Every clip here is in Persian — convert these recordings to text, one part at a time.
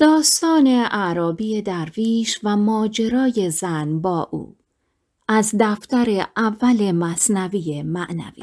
داستان اعرابی درویش و ماجرای زن با او. از دفتر اول مصنوی معنوی.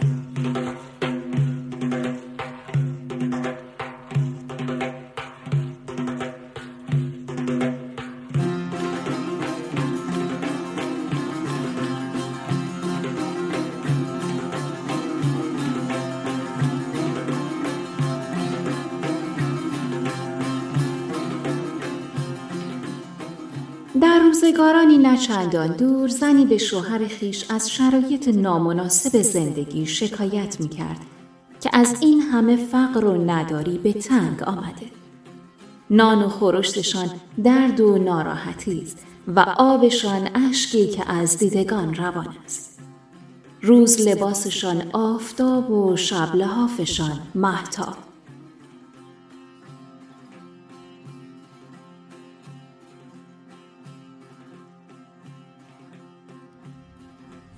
روزگارانی نچندان دور زنی به شوهر خیش از شرایط نامناسب زندگی شکایت می کرد که از این همه فقر و نداری به تنگ آمده. نان و خورشتشان درد و ناراحتی است و آبشان اشکی که از دیدگان روان است. روز لباسشان آفتاب و شب لحافشان محتاب.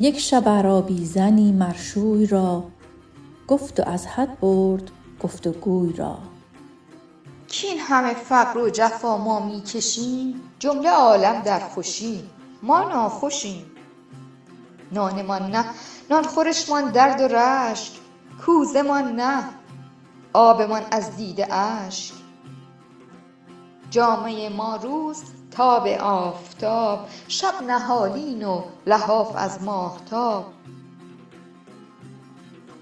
یک شب عرابی زنی مرشوی را گفت و از حد برد گفت و گوی را. کین همه فقر و جفا ما می کشیم جمله عالم در خوشی ما ناخوشیم. نانمان نه نان خورشمان درد و رشک کوزمان نه آبمان از دیده اشک. جامه ما روز تاب آفتاب شب نهالین و لحاف از ماهتاب.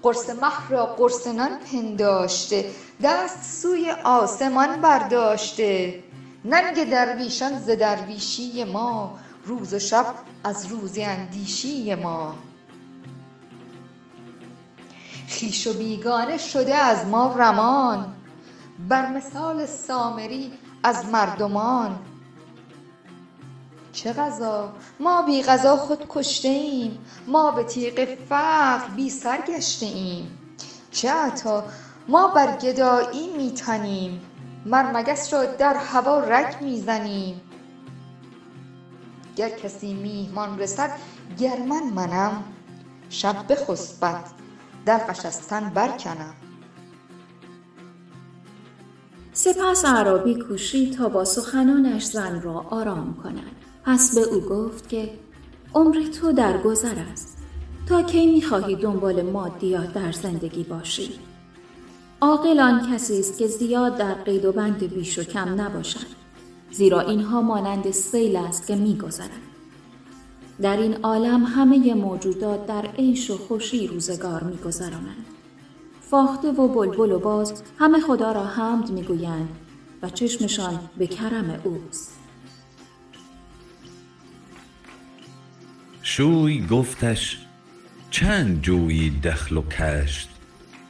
قرص مه را قرص نان پنداشته دست سوی آسمان برداشته. ننگ درویشان ز درویشی ما روز و شب از روزی اندیشی ما. خویش و بیگانه شده از ما رمان بر مثال سامری از مردمان. چه غذا؟ ما بی غذا خود کشته ایم. ما به تیغ فقر بی سر گشته ایم. چه عطا؟ ما بر گدایی می تنیم مر مگس را در هوا رگ می زنیم گر کسی میهمان رسد گر من منم. شب بخسبد دلقش از برکنم. سپس اعرابی کوشید تا با سخنانش زن را آرام کند. پس به او گفت که عمر تو در گذر است. تا کی می‌خواهی دنبال مادیات در زندگی باشی؟ عاقل آن کسی است که زیاد در قید و بند بیش و کم نباشد. زیرا اینها مانند سیل است که میگذرد در این عالم همه موجودات در عیش و خوشی روزگار میگذرانند. فاخته و بلبل و باز همه خدا را حمد می‌گویند و چشمشان به کرم اوست. شوی گفتش چند جویی دخل و کشت؟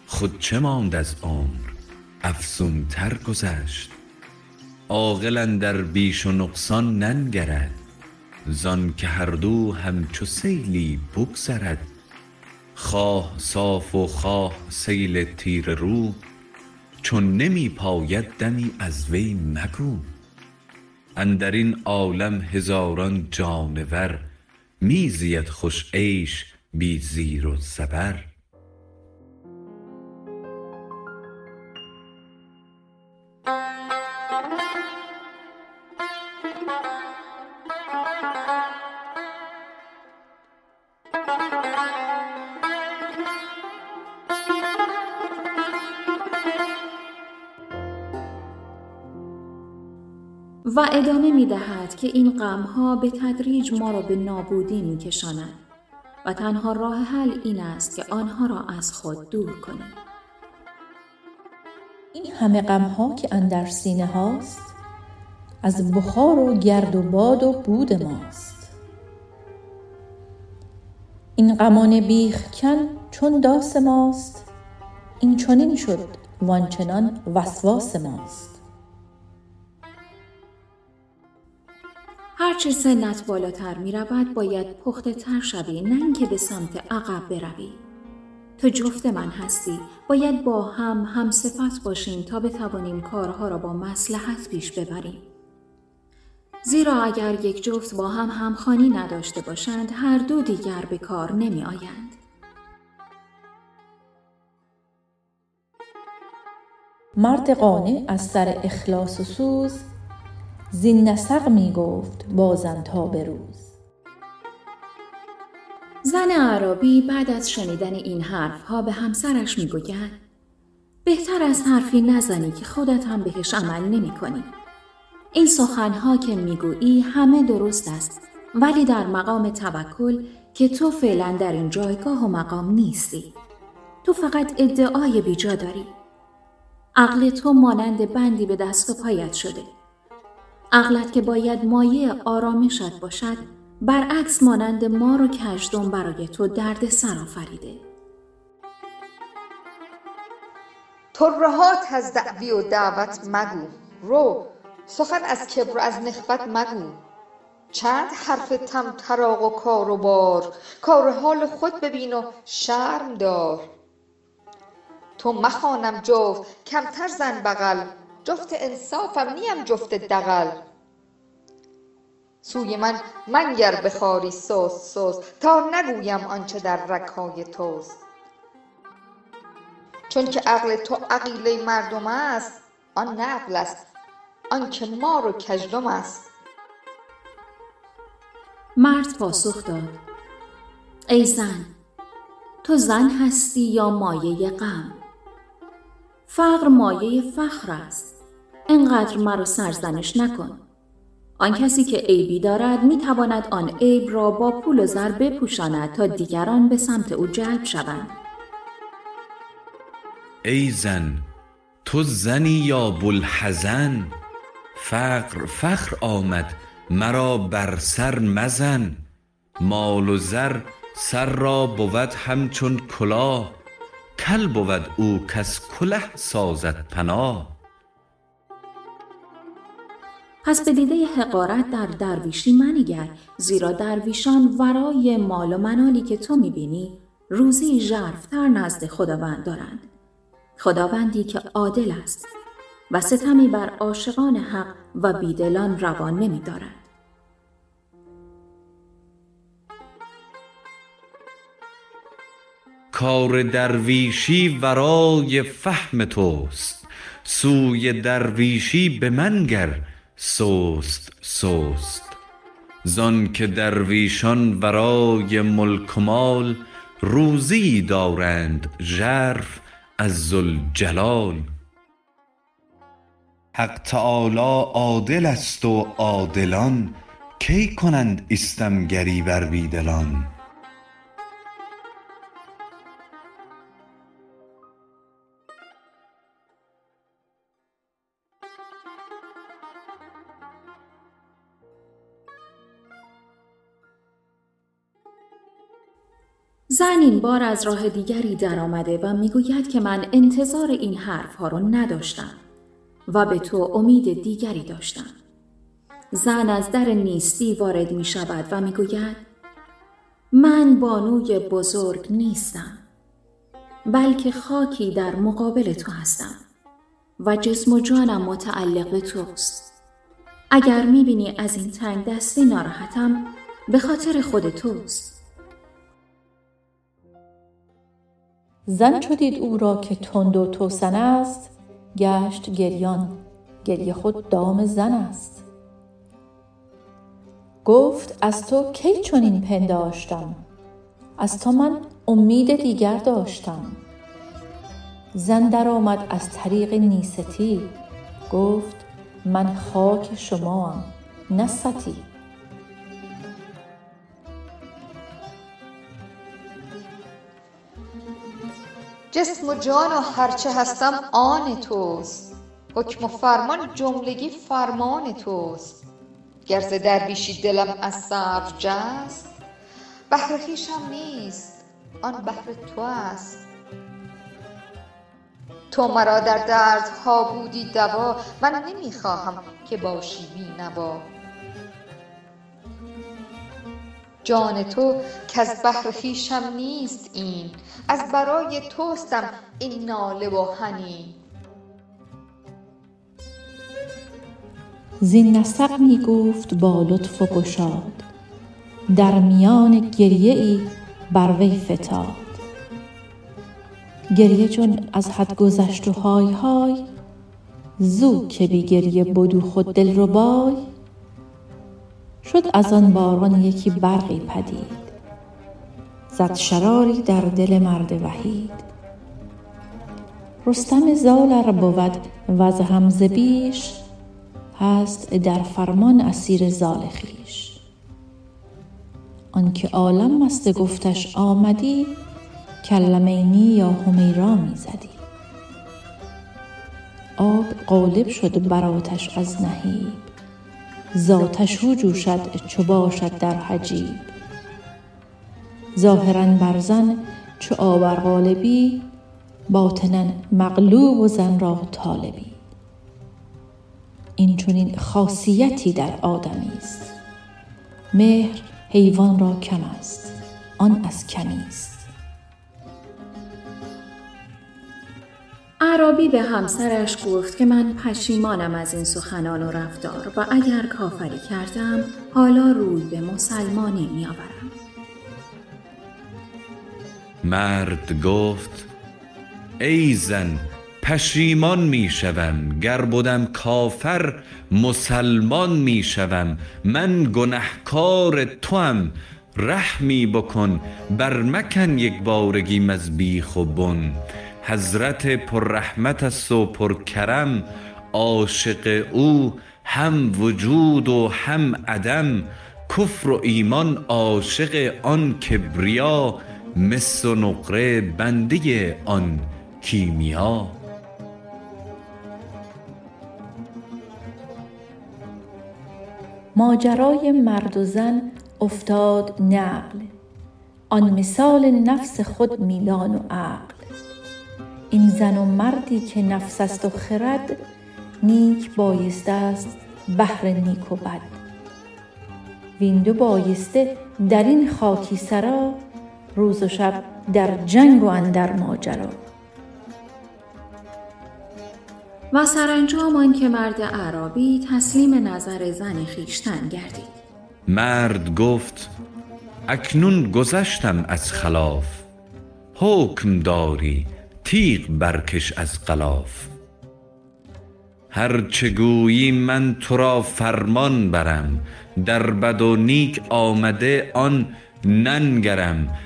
خود چه ماند از عمر؟ افزون تر گذشت. عاقل اندر بیش و نقصان ننگرد. زان که هر دو همچو سیلی بگذرد. خواه صاف و خواه سیل تیره رو چون نمی پاید دمی از وی مگو. اندر این عالم هزاران جانور می زید خوش عیش بی زیر و زبر. و ادامه می دهد که این غمها به تدریج ما را به نابودی می کشاند و تنها راه حل این است که آنها را از خود دور کنیم. این همه غمها که اندر سینه هاست از بخار و گرد و باد و بود ماست این غمان بیخ کن چون داس ماست این چنین شد وآنچنان وسواس ماست هرچه سنت بالاتر می رود باید پخته تر شوی نه اینکه به سمت عقب بروی. تو جفت من هستی باید با هم هم صفت باشیم تا بتوانیم کارها را با مسلحت پیش ببریم. زیرا اگر یک جفت با هم همخانی نداشته باشند هر دو دیگر به کار نمی آیند. مرد قانع از سر اخلاص و سوز زین نسق می گفت با زن تا به روز زن عربی بعد از شنیدن این حرفها به همسرش می‌گوید بهتر از حرفی نزنی که خودت هم بهش عمل نمی کنی. این سخنها که می‌گویی همه درست است ولی در مقام توکل که تو فعلا در این جایگاه و مقام نیستی. تو فقط ادعای بیجا داری. عقل تو مانند بندی به دست و پایت شده. عقلت که باید مایه آرامشت باشد برعکس مانند مار و کژدم برای تو درد سر آفریده. ترهات از دعوی و دعوت مگو. رو سخن از کبر از نخبت مگو. چند حرف تم تراق و کار و بار. کار حال خود ببین و شرم دار. تو مخوانم جفت کمتر زن بغل. جفت انصافم نیم جفت دغل. سوی من منگر به خواری سست سست تا نگویم آنچه در رگ های توست چون که عقل تو عقیله مردم است آن نه عقل است آنکه مار و کژدم است. مرد پاسخ داد. ای زن تو زن هستی یا مایه غم؟ فقر مایه فخر است. انقدر مرا سرزنش نکن. آن کسی که عیبی دارد می تواند آن عیب را با پول و زر بپوشاند تا دیگران به سمت او جلب شوند. ای زن تو زنی یا بوالحزن فقر فخر آمد مرا بر سر مزن. مال و زر سر را بود همچون کلاه. کل بود او کز کله سازد پناه. پس به دیده حقارت در درویشی منگر زیرا درویشان ورای مال و منالی که تو می‌بینی روزی ژرفتر نزد خداوند دارند خداوندی که عادل است و ستمی بر عاشقان حق و بیدلان روان نمی دارد. کار درویشی ورای فهم توست سوی درویشی به منگر سست سست. زان که درویشان ورای ملک و مال روزی دارند ژرف از ذوالجلال. حق تعالی عادل است و عادلان کی کنند استمگری بر بیدلان؟ زن این بار از راه دیگری درآمده و می‌گوید که من انتظار این حرف ها رو نداشتم و به تو امید دیگری داشتم. زن از در نیستی وارد می شود و می گوید من بانوی بزرگ نیستم بلکه خاکی در مقابل تو هستم و جسم و جانم متعلق به توست. اگر می بینی از این تنگ دستی ناراحتم به خاطر خود توست. زن چو دید او را که تند و توسن است گشت گریان. گریه خود دام زن است. گفت از تو کی چنین پنداشتم از تو من امید دیگر داشتم. زن درآمد از طریق نیستی. گفت من خاک شمام نه ستی. جسم و جان و هرچه هستم آن توست. حکم و فرمان جملگی فرمان توست. گر ز درویشی دلم از صبر جست بهر خویشم نیست آن بهر تو است تو مرا در دردها بودی دوا من نمی خواهم که باشی بی جان تو کز بهر خویشم نیست این. از برای توستم این ناله و حنین زین نسق می گفت با لطف و گشاد. در میان گریه ای بر وی فتاد. گریه چون از حد گذشت و های های زو که بی گریه بدو خود دل ربای شد از آن باران یکی برقی پدید. زد شراری در دل مرد وحید. رستم زال ار بود وز هم ز بیش هست در فرمان اسیر زال خویش. آنک عالم مست گفتش آمدی کلمینی یا حمیرا می زدی. آب غالب شد بر آتش از نهیب ز آتش او جوشد چو باشد در حجیب. ظاهرا بر زن چو آب ار غالبی باطنا مغلوب و زن را طالبی. این چنین خاصیتی در آدمیست مهر حیوان را کم است آن از کمیست عرابی به همسرش گفت که من پشیمانم از این سخنان و رفتار و اگر کافری کردم حالا روی به مسلمانی میآورم. مرد گفت ای زن پشیمان می شوم گر بدم کافر مسلمان می شوم من گنهکار توام رحمی بکن بر مکن یک بارگیم از بیخ و بن. حضرت پر رحمت است و پر کرم عاشق او هم وجود و هم عدم کفر و ایمان عاشق آن کبریا مس و نقره بنده آن کیمیا. ماجرای مرد و زن افتاد نقل آن مثال نفس خود میدان و عقل. این زن و مردی که نفس است و خرد نیک بایسته ست بهر نیک و بد. وین دو بایسته در این خاکی سرا روز و شب در جنگ و اندر ماجرا. و سرانجام آنکه مرد اعرابی تسلیم نظر زن خویشتن گردید. مرد گفت اکنون گذشتم از خلاف حکم داری تیغ برکش از غلاف. هر چه گویی من تو را فرمان برم در بد و نیک آمده آن ننگرم.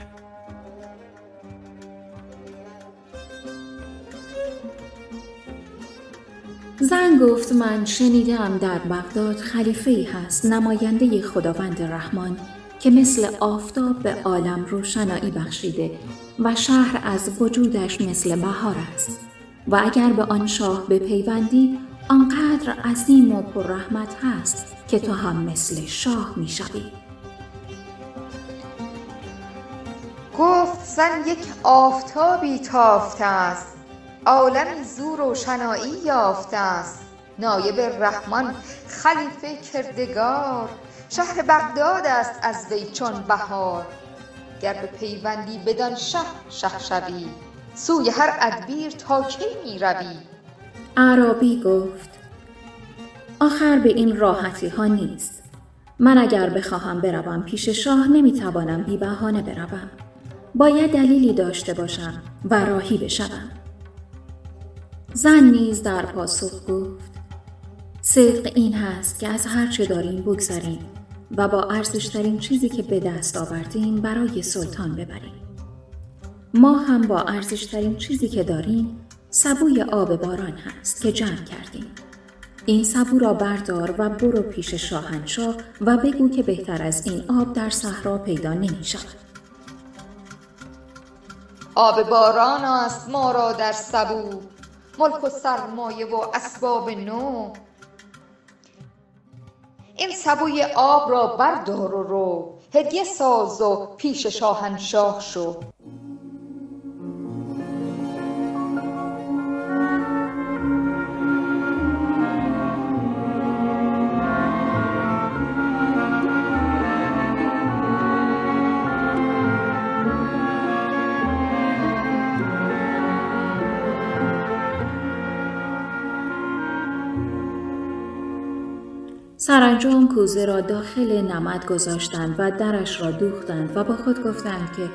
زن گفت من شنیدم در بغداد خلیفه ای هست نماینده خداوند رحمان که مثل آفتاب به عالم روشنایی بخشیده. و شهر از وجودش مثل بهار است. و اگر به آن شاه بپیوندی آنقدر عظیم و پررحمت هست که تو هم مثل شاه می شوی. گفت زن یک آفتابی تافته است. عالمی زو روشنایی یافته است. نایب رحمان خلیفه کردگار. شهر بغداد است از وی چون بهار. گر بپیوندی بدان شه شه شوی. سوی هر ادبیر تا کی می روی؟ اعرابی گفت آخر به این راحتی ها نیست. من اگر بخواهم بروم پیش شاه نمی توانم بی بهانه بروم. باید دلیلی داشته باشم و راهی بشوم. زن نیز در پاسخ گفت صدق این هست که از هر چه داریم بگذریم. و با ارزشترین چیزی که به دست آوردیم برای سلطان ببریم. ما هم با ارزشترین چیزی که داریم سبوی آب باران هست که جمع کردیم. این سبو را بردار و برو پیش شاهنشاه و بگو که بهتر از این آب در صحرا پیدا نمی شود. آب باران است ما را در سبو ملک و سرمایه و اسباب نو این سبوی آب را بردار و رو هدیه ساز و پیش شاهنشاه شو. سرانجام کوزه را داخل نمد گذاشتند و درش را دوختند و با خود گفتند که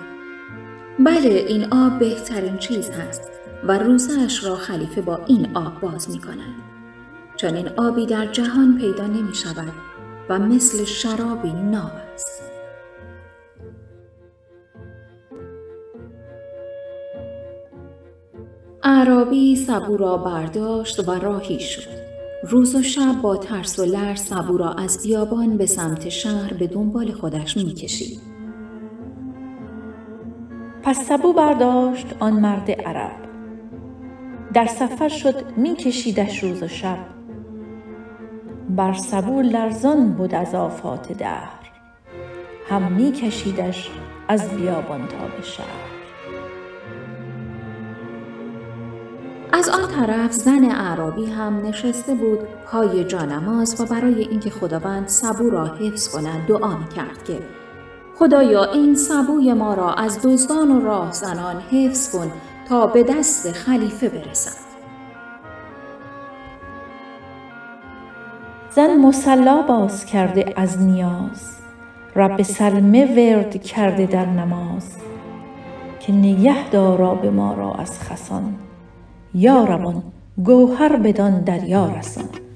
بله این آب بهترین چیز هست و روزش را خلیفه با این آب باز می کند. چون این آبی در جهان پیدا نمی شود و مثل شرابی ناب است. عربی سبو را برداشت و راهی شد. روز و شب با ترس و لرز سبو را از بیابان به سمت شهر به دنبال خودش می‌کشید. پس سبو برداشت آن مرد عرب. در سفر شد میکشیدش روز و شب. بر سبو لرزان بود از آفات دهر. هم میکشیدش از بیابان تا به شهر. از آن طرف زن اعرابی هم نشسته بود پای جانماز و برای اینکه خداوند سبو را حفظ کند دعا کرد که خدایا این سبوی ما را از دزدان و راهزنان حفظ کن تا به دست خلیفه برسد. زن مسلا باز کرده از نیاز رب سلمه ورد کرده در نماز که نگه دارا به ما را از خسان. یا گوهر بدان دریا رسان.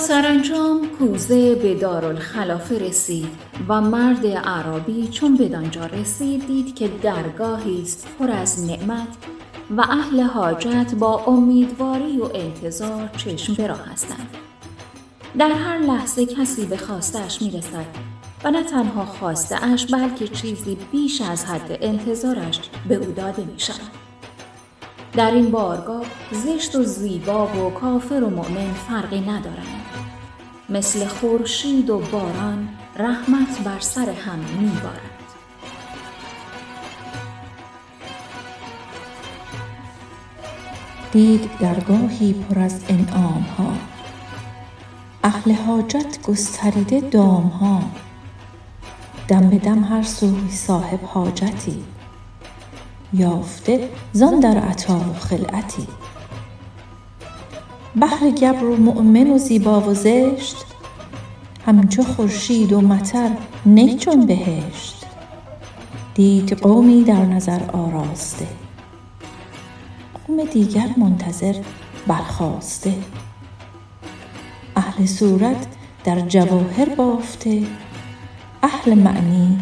سرانجام کوزه به دارالخلافه رسید و مرد عربی چون بدانجا رسید دید که درگاهی است پر از نعمت و اهل حاجت با امیدواری و انتظار چشم به راه هستند در هر لحظه کسی به خواستش می‌رسد و نه تنها خواسته اش بلکه چیزی بیش از حد انتظارش به او داده می شود. در این بارگاه زشت و زیبا و کافر و مؤمن فرقی ندارند مثل خورشید و باران رحمت بر سر هم میبارد. دید درگاهی پر از انعام ها اهل حاجت گستریده دام ها دم به دم هر سوی صاحب حاجتی. یافته زان در عطا و خلعتی. بحر گبر و مؤمن و زیبا و زشت. همچو خورشید و مطر نی چون بهشت. دید قومی در نظر آراسته. قوم دیگر منتظر برخاسته. اهل صورت در جواهر بافته. اهل معنی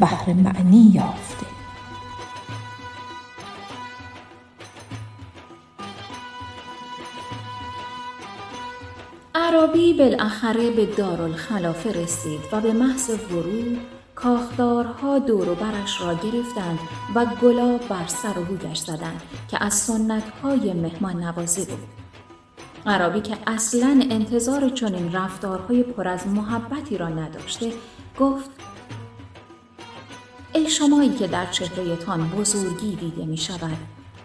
بحر معنی یافته. عربی بالاخره به دارالخلافه رسید و به محض ورود کاخدارها دور و برش را گرفتند و گلاب بر سر و زدند که از سنتهای مهمان نوازی بود. عربی که اصلا انتظار چنین رفتارهای پر از محبتی را نداشته گفت ای شمایی که در چهرهتان بزرگی دیده می شود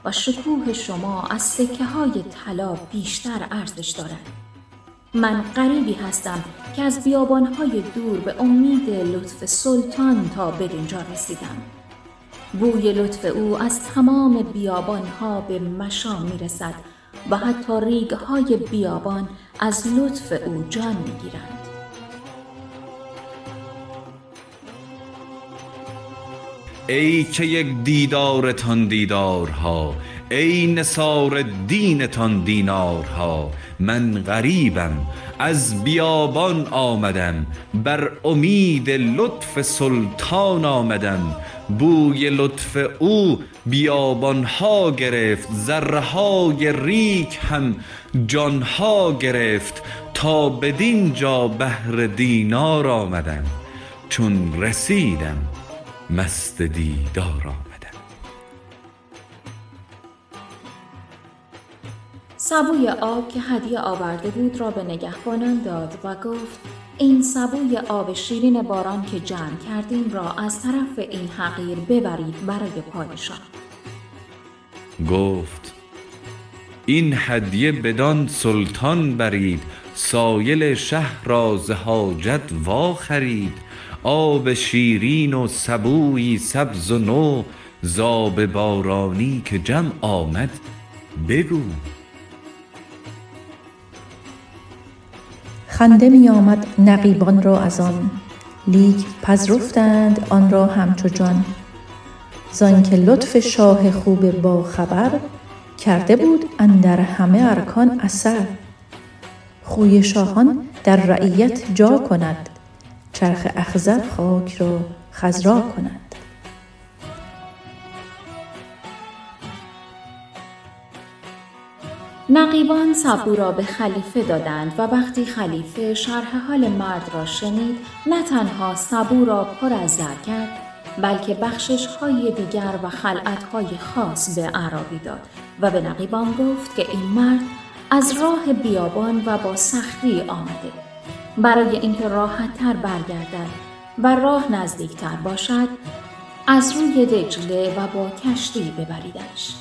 و شکوه شما از سکه های طلا بیشتر ارزش دارد. من غریبی هستم که از بیابانهای دور به امید لطف سلطان تا بدینجا رسیدم. بوی لطف او از تمام بیابانها به مشام می رسد و حتی ریگهای بیابان از لطف او جان می گیرند. ای که یک دیدارتان دیدارها ای نصار دینتان دینارها من غریبم از بیابان آمدم بر امید لطف سلطان آمدم. بوی لطف او بیابانها گرفت ذره ریک هم جانها گرفت. تا بدین جا بهر دینار آمدم چون رسیدم مست دیدار آمدم سبوی آب که هدیه آورده بود را به نگهبانان داد و گفت این سبوی آب شیرین باران که جمع کردیم را از طرف این حقیر ببرید برای پادشاه. گفت این هدیه بدان سلطان برید سایل شهر را ز حاجت وا خرید. آب شیرین و سبویی سبز و نو زاب بارانی که جمع آمد بگو. خنده می آمد نقیبان را از آن. لیک پذرفتند آن را همچو جان. زانکه لطف شاه خوب با خبر کرده بود اندر همه ارکان اثر. خوی شاهان در رعیت جا کند چرخ اخضر خاک را خضرا کند. نقیبان سبو را به خلیفه دادند و وقتی خلیفه شرح حال مرد را شنید نه تنها سبو را پر از زر کرد بلکه بخشش های دیگر و خلعت های خاص به عربی داد و به نقیبان گفت که این مرد از راه بیابان و با سختی آمده. برای اینکه راحت تر برگردد و راه نزدیکتر باشد از روی دجله و با کشتی ببریدش.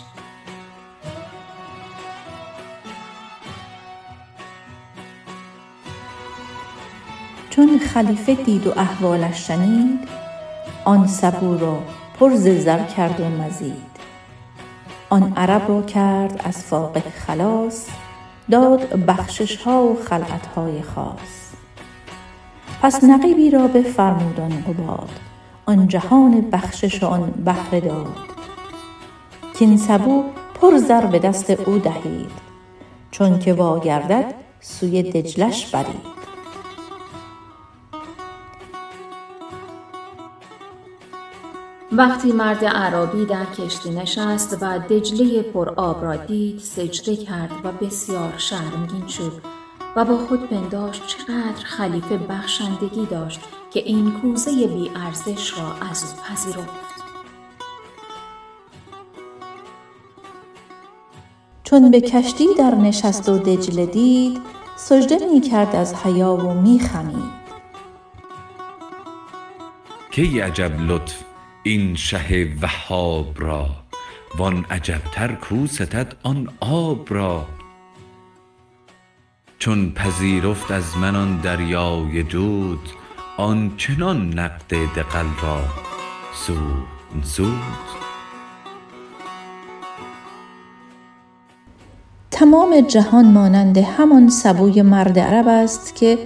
چون خلیفه دید و احوالش شنید آن سبو را پر زر کرد و مزید. آن عرب را کرد از فاقه خلاص داد بخشش ها و خلعت های خاص. پس نقیبی را بفرمود آن قباد آن جهان بخشش آن بهره داد. کاین سبو پر زر به دست او دهید چونکه واگردد سوی دجلش برید. وقتی مرد اعرابی در کشتی نشست و دجله پرآب را دید سجده کرد و بسیار شرمگین شد و با خود پنداشت چقدر خلیفه بخشندگی داشت که این کوزه بی ارزش را از او پذیرفت. چون به کشتی در نشست و دجله دید سجده می کرد از حیا و می خمید. کی عجب لطف این شه وهاب را وان عجبتر کو ستد آن آب را. چون پذیرفت از من آن دریای دود آن چنان نقد دغل را زود زود تمام جهان مانند همان سبوی مرد عرب است که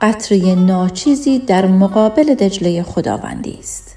قطره ناچیزی در مقابل دجله خداوندی است.